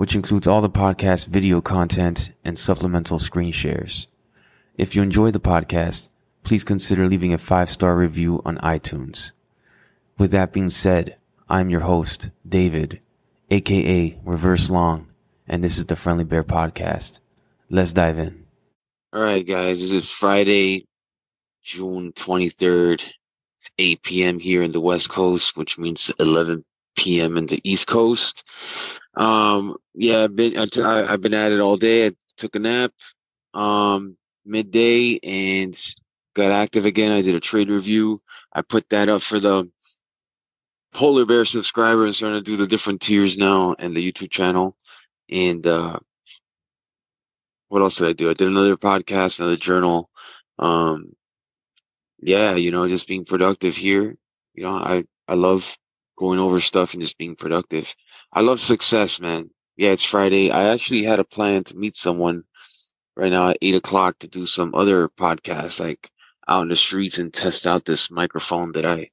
which includes all the podcast video content and supplemental screen shares. If you enjoy the podcast, please consider leaving a five star review on iTunes. With that being said, I'm your host, David, aka Reverse Long and this is the Friendly Bear Podcast. Let's dive in. All right, guys, this is Friday, June 23rd. It's 8 p.m. here in the West Coast, which means 11 p.m. in the East Coast. Um, yeah, I've been I, have been at it all day. I took a nap um, midday and got active again. I did a trade review. I put that up for the Polar Bear subscribers. Starting to do the different tiers now and the YouTube channel. And uh, what else did I do? I did another podcast, another journal. Um, yeah, you know, just being productive here. You know, I I love going over stuff and just being productive. I love success, man. Yeah, it's Friday. I actually had a plan to meet someone right now at eight o'clock to do some other podcasts, like out in the streets and test out this microphone that I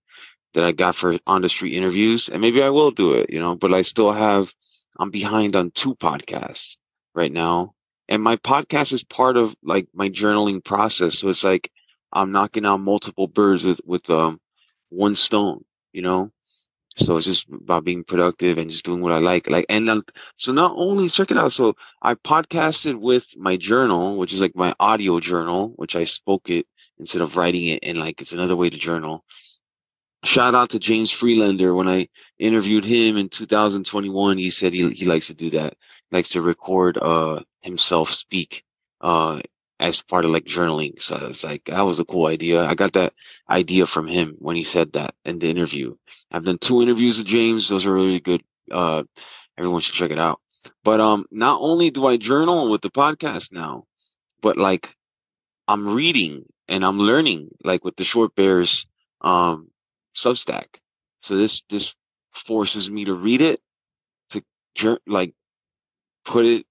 that I got for on the street interviews. And maybe I will do it, you know, but I still have I'm behind on two podcasts right now. And my podcast is part of like my journaling process. So it's like I'm knocking out multiple birds with, with um one stone, you know? So it's just about being productive and just doing what I like. Like, and so not only check it out. So I podcasted with my journal, which is like my audio journal, which I spoke it instead of writing it. And like, it's another way to journal shout out to James Freelander. When I interviewed him in 2021, he said he, he likes to do that, he likes to record uh, himself speak uh, as part of like journaling. So it's like, that was a cool idea. I got that idea from him when he said that in the interview. I've done two interviews with James. Those are really good. Uh, everyone should check it out. But um, not only do I journal with the podcast now, but like I'm reading and I'm learning, like with the short bears um, Substack. So this this forces me to read it, to like put it,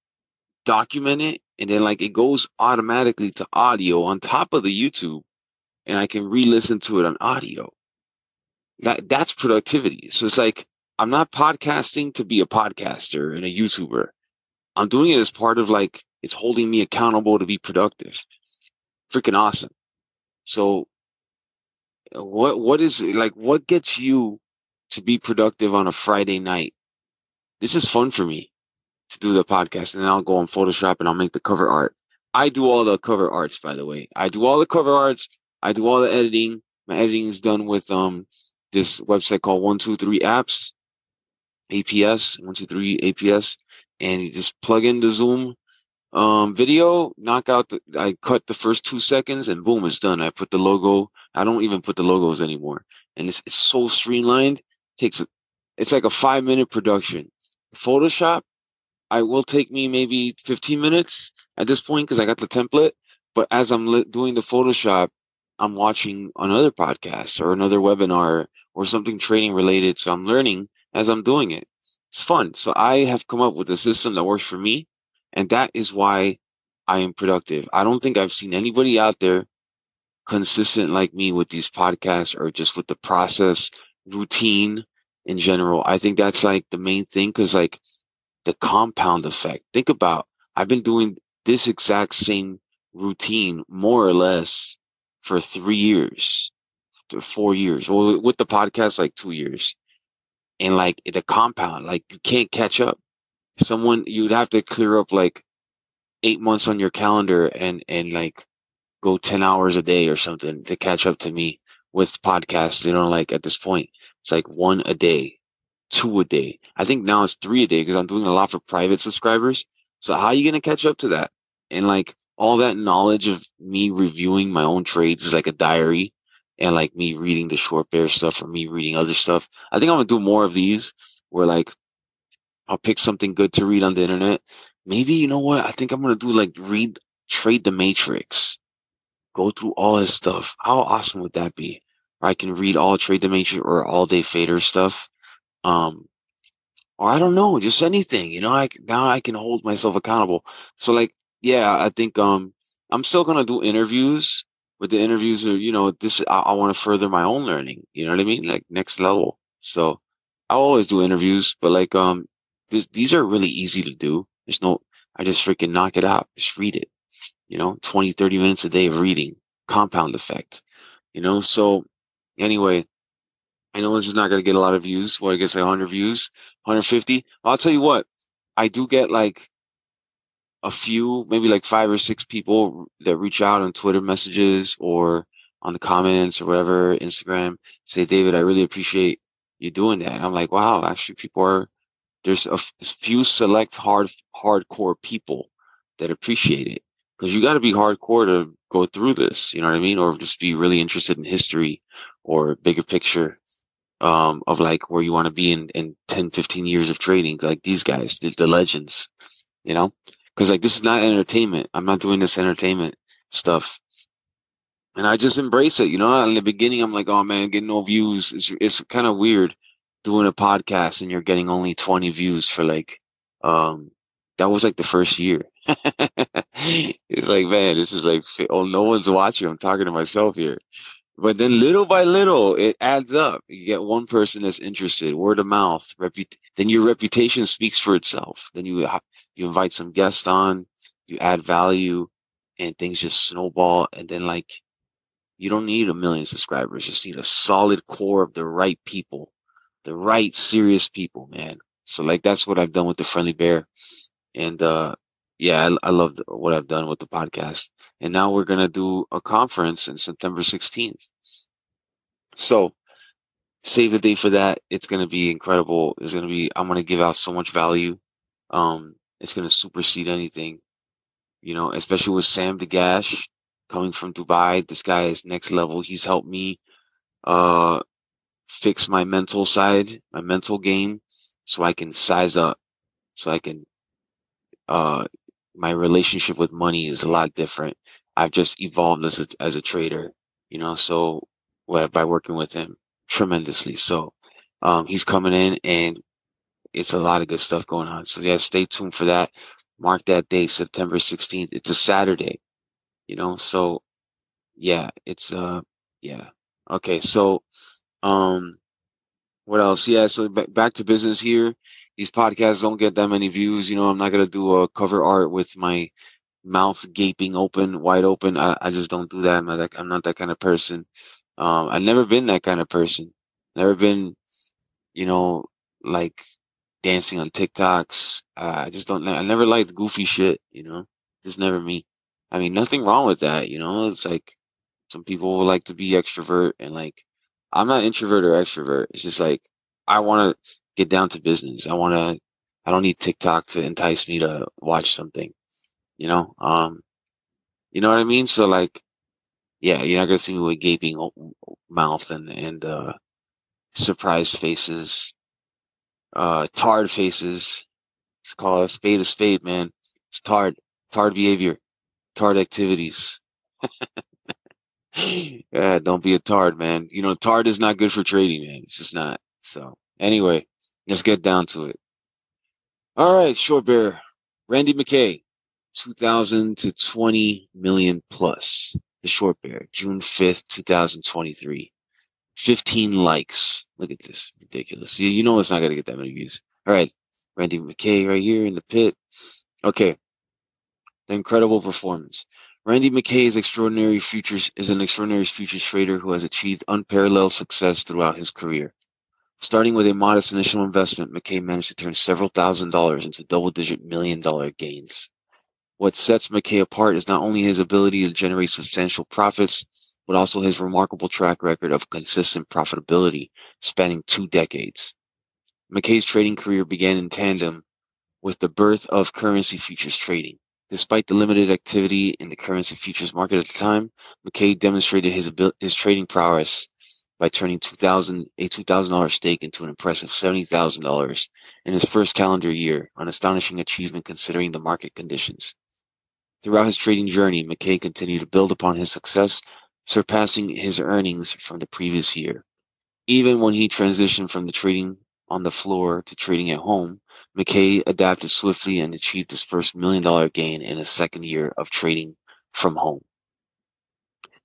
document it, and then like it goes automatically to audio on top of the YouTube, and I can re-listen to it on audio. That that's productivity. So it's like I'm not podcasting to be a podcaster and a YouTuber. I'm doing it as part of like it's holding me accountable to be productive. Freaking awesome. So uh, what what is like what gets you to be productive on a Friday night? This is fun for me to do the podcast, and then I'll go on Photoshop and I'll make the cover art. I do all the cover arts, by the way. I do all the cover arts. I do all the editing. My editing is done with um this website called One Two Three Apps, APS One Two Three APS, and you just plug in the Zoom um, video, knock out the, I cut the first two seconds and boom, it's done. I put the logo. I don't even put the logos anymore. And it's, it's so streamlined. takes, it's like a five minute production. Photoshop, I will take me maybe 15 minutes at this point because I got the template. But as I'm li- doing the Photoshop, I'm watching another podcast or another webinar or something training related. So I'm learning as I'm doing it. It's fun. So I have come up with a system that works for me and that is why I am productive. I don't think I've seen anybody out there consistent like me with these podcasts or just with the process routine in general. I think that's like the main thing because like the compound effect. Think about I've been doing this exact same routine more or less for three years, four years. Well, with the podcast, like two years. And like the compound, like you can't catch up someone you'd have to clear up like eight months on your calendar and and like go 10 hours a day or something to catch up to me with podcasts you know like at this point it's like one a day two a day i think now it's three a day because i'm doing a lot for private subscribers so how are you going to catch up to that and like all that knowledge of me reviewing my own trades is like a diary and like me reading the short bear stuff or me reading other stuff i think i'm gonna do more of these where like I'll pick something good to read on the internet. Maybe you know what? I think I'm gonna do like read trade the matrix, go through all his stuff. How awesome would that be? I can read all trade the matrix or all day fader stuff. Um, or I don't know, just anything, you know, I now I can hold myself accountable. So like, yeah, I think, um, I'm still to do interviews, but the interviews are, you know, this, I, I want to further my own learning. You know what I mean? Like next level. So I always do interviews, but like, um, this, these are really easy to do. There's no, I just freaking knock it out. Just read it, you know, 20, 30 minutes a day of reading, compound effect, you know? So anyway, I know this is not going to get a lot of views. What I guess like 100 views, 150. I'll tell you what, I do get like a few, maybe like five or six people that reach out on Twitter messages or on the comments or whatever, Instagram, say, David, I really appreciate you doing that. I'm like, wow, actually people are, there's a few select hard, hardcore people that appreciate it because you got to be hardcore to go through this, you know what I mean? Or just be really interested in history or bigger picture um, of like where you want to be in, in 10, 15 years of trading, like these guys, the, the legends, you know? Cause like this is not entertainment. I'm not doing this entertainment stuff. And I just embrace it, you know? In the beginning, I'm like, oh man, getting no views. It's, it's kind of weird doing a podcast and you're getting only 20 views for like, um, that was like the first year. it's like, man, this is like, oh, no one's watching. I'm talking to myself here. But then little by little, it adds up. You get one person that's interested, word of mouth, then your reputation speaks for itself. Then you, you invite some guests on, you add value and things just snowball. And then like, you don't need a million subscribers. You just need a solid core of the right people, the right serious people, man. So like, that's what I've done with the friendly bear. And, uh, yeah, I, I love what I've done with the podcast. And now we're going to do a conference in September 16th. So save the date for that. It's going to be incredible. It's going to be, I'm going to give out so much value. Um, it's going to supersede anything, you know, especially with Sam Dagash coming from Dubai. This guy is next level. He's helped me, uh, fix my mental side, my mental game so I can size up, so I can, uh, my relationship with money is a lot different. I've just evolved as a as a trader, you know. So well, by working with him tremendously. So um, he's coming in, and it's a lot of good stuff going on. So yeah, stay tuned for that. Mark that date, September 16th. It's a Saturday, you know. So yeah, it's uh yeah okay. So um, what else? Yeah, so b- back to business here. These podcasts don't get that many views. You know, I'm not gonna do a cover art with my mouth gaping open, wide open. I, I just don't do that. I'm not that, I'm not that kind of person. Um, I've never been that kind of person. Never been, you know, like dancing on TikToks. Uh, I just don't. I never liked goofy shit. You know, just never me. I mean, nothing wrong with that. You know, it's like some people like to be extrovert and like I'm not introvert or extrovert. It's just like I want to get down to business. I want to. I don't need TikTok to entice me to watch something you know, um, you know what I mean? So like, yeah, you're not gonna see me with gaping mouth and and uh, surprised faces, uh, tarred faces. Let's call a spade a spade, man. It's tarred, tarred behavior, tarred activities. yeah, don't be a tard, man. You know, tard is not good for trading, man. It's just not. So anyway, let's get down to it. All right, short bear, Randy McKay. 2000 to 20 million plus. The short bear, June 5th, 2023. 15 likes. Look at this. Ridiculous. You, you know it's not going to get that many views. All right. Randy McKay right here in the pit. Okay. The incredible performance. Randy McKay's extraordinary futures is an extraordinary futures trader who has achieved unparalleled success throughout his career. Starting with a modest initial investment, McKay managed to turn several thousand dollars into double digit million dollar gains. What sets McKay apart is not only his ability to generate substantial profits, but also his remarkable track record of consistent profitability spanning two decades. McKay's trading career began in tandem with the birth of currency futures trading. Despite the limited activity in the currency futures market at the time, McKay demonstrated his trading prowess by turning 2000 a $2,000 stake into an impressive $70,000 in his first calendar year, an astonishing achievement considering the market conditions. Throughout his trading journey, McKay continued to build upon his success, surpassing his earnings from the previous year. Even when he transitioned from the trading on the floor to trading at home, McKay adapted swiftly and achieved his first million dollar gain in his second year of trading from home.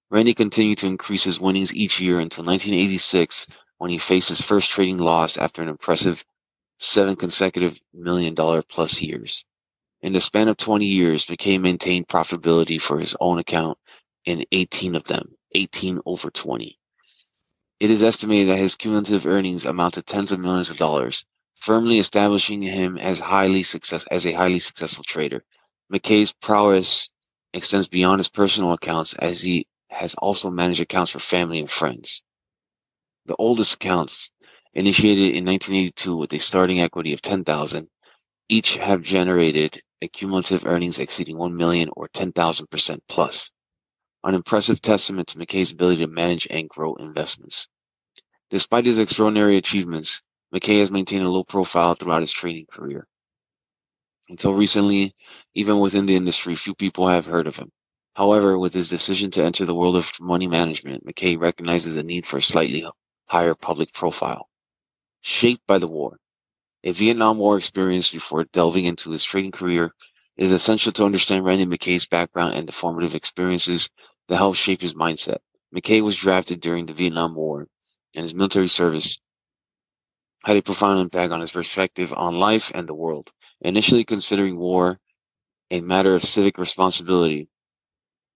Randy continued to increase his winnings each year until 1986 when he faced his first trading loss after an impressive seven consecutive million dollar plus years. In the span of 20 years, McKay maintained profitability for his own account in 18 of them, 18 over 20. It is estimated that his cumulative earnings amount to tens of millions of dollars, firmly establishing him as highly success as a highly successful trader. McKay's prowess extends beyond his personal accounts as he has also managed accounts for family and friends. The oldest accounts, initiated in 1982 with a starting equity of 10,000, each have generated cumulative earnings exceeding one million or 10,000% plus. An impressive testament to McKay's ability to manage and grow investments. Despite his extraordinary achievements, McKay has maintained a low profile throughout his trading career. Until recently, even within the industry, few people have heard of him. However, with his decision to enter the world of money management, McKay recognizes the need for a slightly higher public profile. Shaped by the war, a Vietnam War experience before delving into his trading career is essential to understand Randy McKay's background and the formative experiences that helped shape his mindset. McKay was drafted during the Vietnam War, and his military service had a profound impact on his perspective on life and the world. Initially considering war a matter of civic responsibility,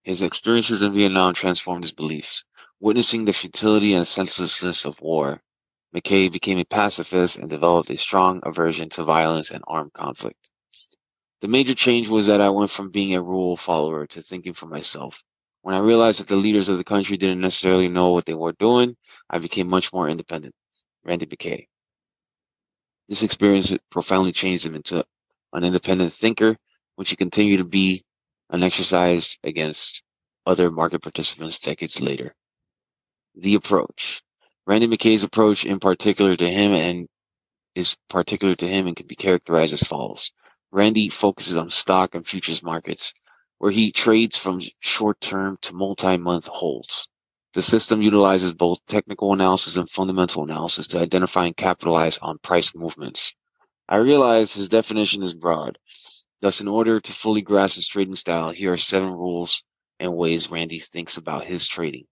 his experiences in Vietnam transformed his beliefs. Witnessing the futility and senselessness of war, McKay became a pacifist and developed a strong aversion to violence and armed conflict. The major change was that I went from being a rule follower to thinking for myself. When I realized that the leaders of the country didn't necessarily know what they were doing, I became much more independent. Randy McKay. This experience profoundly changed him into an independent thinker, which he continued to be an exercise against other market participants decades later. The approach. Randy McKay's approach in particular to him and is particular to him and can be characterized as follows. Randy focuses on stock and futures markets, where he trades from short-term to multi-month holds. The system utilizes both technical analysis and fundamental analysis to identify and capitalize on price movements. I realize his definition is broad. Thus, in order to fully grasp his trading style, here are seven rules and ways Randy thinks about his trading.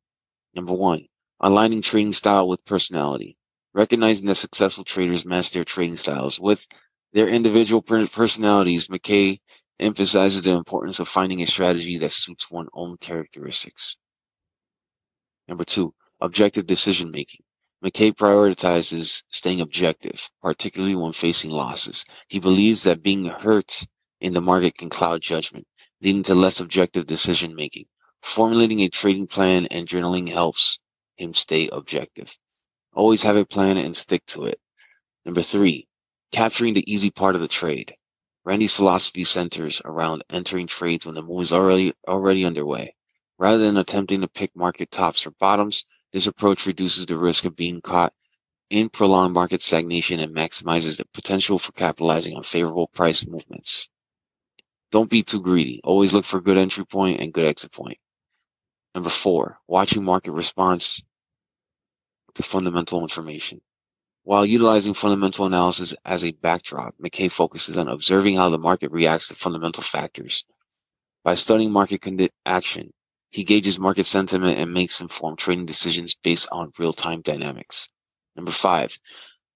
Number one, Aligning trading style with personality. Recognizing that successful traders match their trading styles with their individual personalities, McKay emphasizes the importance of finding a strategy that suits one's own characteristics. Number two, objective decision making. McKay prioritizes staying objective, particularly when facing losses. He believes that being hurt in the market can cloud judgment, leading to less objective decision making. Formulating a trading plan and journaling helps him stay objective. Always have a plan and stick to it. Number three, capturing the easy part of the trade. Randy's philosophy centers around entering trades when the move is already already underway. Rather than attempting to pick market tops or bottoms, this approach reduces the risk of being caught in prolonged market stagnation and maximizes the potential for capitalizing on favorable price movements. Don't be too greedy. Always look for good entry point and good exit point. Number four, watching market response to fundamental information. While utilizing fundamental analysis as a backdrop, McKay focuses on observing how the market reacts to fundamental factors. By studying market condi- action, he gauges market sentiment and makes informed trading decisions based on real-time dynamics. Number five,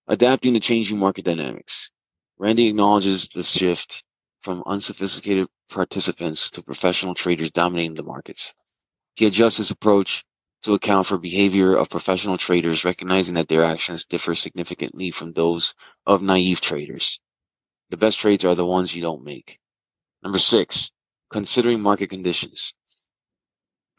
adapting to changing market dynamics. Randy acknowledges the shift from unsophisticated participants to professional traders dominating the markets. He adjusts his approach to account for behavior of professional traders, recognizing that their actions differ significantly from those of naive traders. The best trades are the ones you don't make. Number six, considering market conditions.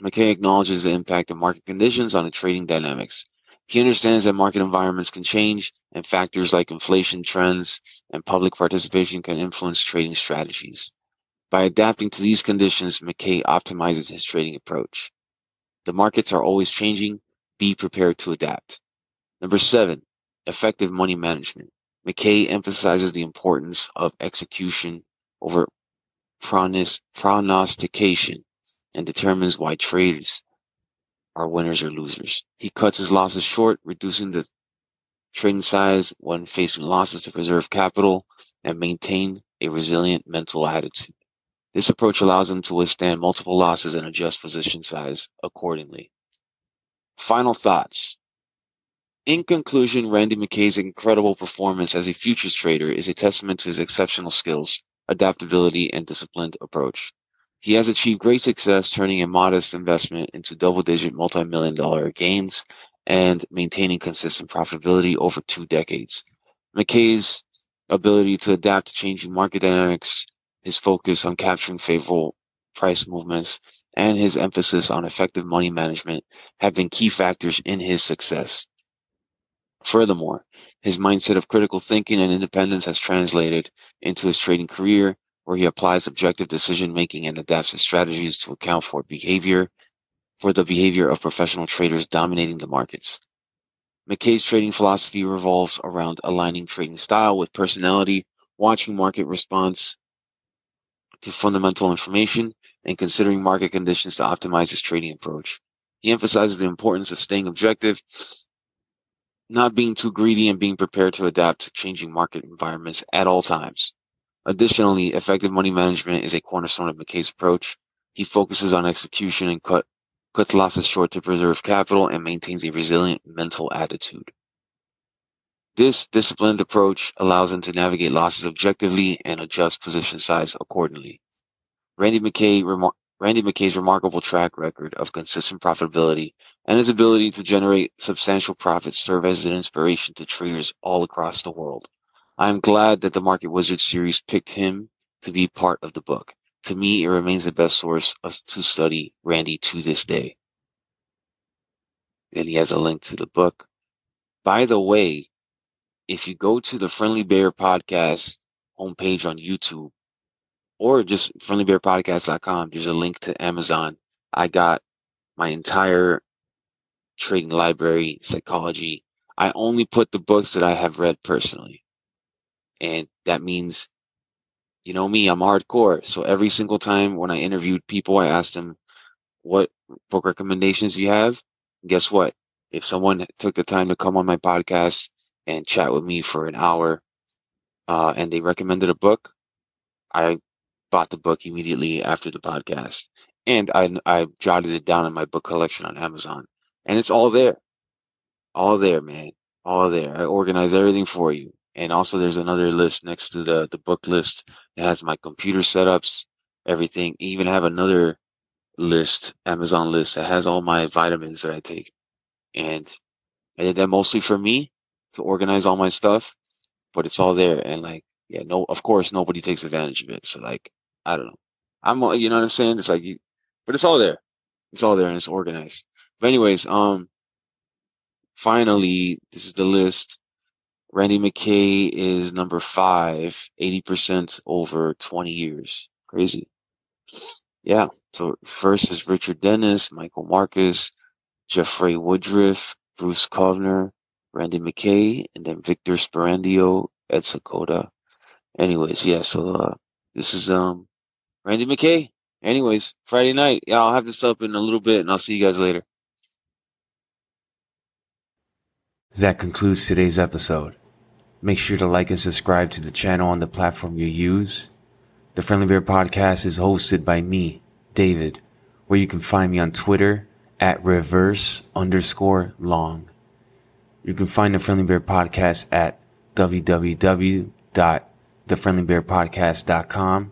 McKay acknowledges the impact of market conditions on the trading dynamics. He understands that market environments can change and factors like inflation trends and public participation can influence trading strategies. By adapting to these conditions, McKay optimizes his trading approach. The markets are always changing. Be prepared to adapt. Number seven, effective money management. McKay emphasizes the importance of execution over prognostication and determines why trades are winners or losers. He cuts his losses short, reducing the trading size when facing losses to preserve capital and maintain a resilient mental attitude. This approach allows him to withstand multiple losses and adjust position size accordingly. Final thoughts. In conclusion, Randy McKay's incredible performance as a futures trader is a testament to his exceptional skills, adaptability, and disciplined approach. He has achieved great success turning a modest investment into double digit multi million dollar gains and maintaining consistent profitability over two decades. McKay's ability to adapt to changing market dynamics, his focus on capturing favorable price movements, and his emphasis on effective money management have been key factors in his success. Furthermore, his mindset of critical thinking and independence has translated into his trading career, where he applies objective decision making and adapts his strategies to account for behavior, for the behavior of professional traders dominating the markets. McKay's trading philosophy revolves around aligning trading style with personality, watching market response to fundamental information, and considering market conditions to optimize his trading approach. He emphasizes the importance of staying objective, not being too greedy, and being prepared to adapt to changing market environments at all times. Additionally, effective money management is a cornerstone of McKay's approach. He focuses on execution and cut, cuts losses short to preserve capital and maintains a resilient mental attitude. This disciplined approach allows him to navigate losses objectively and adjust position size accordingly. Randy McKay Randy McKay's remarkable track record of consistent profitability and his ability to generate substantial profits serve as an inspiration to traders all across the world. I am glad that the Market Wizard series picked him to be part of the book. To me, it remains the best source to study Randy to this day. And he has a link to the book. By the way, if you go to the Friendly Bear podcast homepage on YouTube or just friendlybearpodcast.com, there's a link to Amazon. I got my entire trading library, psychology. I only put the books that I have read personally. And that means, you know me, I'm hardcore. So every single time when I interviewed people, I asked them, what book recommendations you have? And guess what? If someone took the time to come on my podcast and chat with me for an hour, uh, and they recommended a book, I bought the book immediately after the podcast, and I I jotted it down in my book collection on Amazon, and it's all there, all there, man, all there. I organize everything for you, and also there's another list next to the the book list. It has my computer setups, everything. even have another list, Amazon list that has all my vitamins that I take, and I did that mostly for me to organize all my stuff, but it's all there. And like, yeah, no, of course, nobody takes advantage of it. So like, I don't know. I'm, you know what I'm saying? It's like, you, but it's all there. It's all there and it's organized. But anyways, um, finally, this is the list. Randy McKay is number five, 80% over 20 years. Crazy. Yeah. So first is Richard Dennis, Michael Marcus, Jaffray Woodriff, Bruce Kovner, Randy McKay, and then Victor Sperandeo Ed Seykota. Anyways, yeah, so uh, this is um Randy McKay. Anyways, Friday night. Yeah, I'll have this up in a little bit and I'll see you guys later. That concludes today's episode. Make sure to like and subscribe to the channel on the platform you use. The Friendly Bear Podcast is hosted by me, David, where you can find me on Twitter at reverse underscore long. You can find the Friendly Bear Podcast at www.thefriendlybearpodcast.com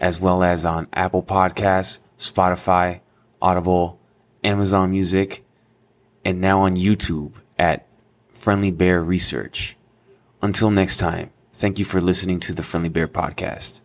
as well as on Apple Podcasts, Spotify, Audible, Amazon Music, and now on YouTube at Friendly Bear Research. Until next time, thank you for listening to the Friendly Bear Podcast.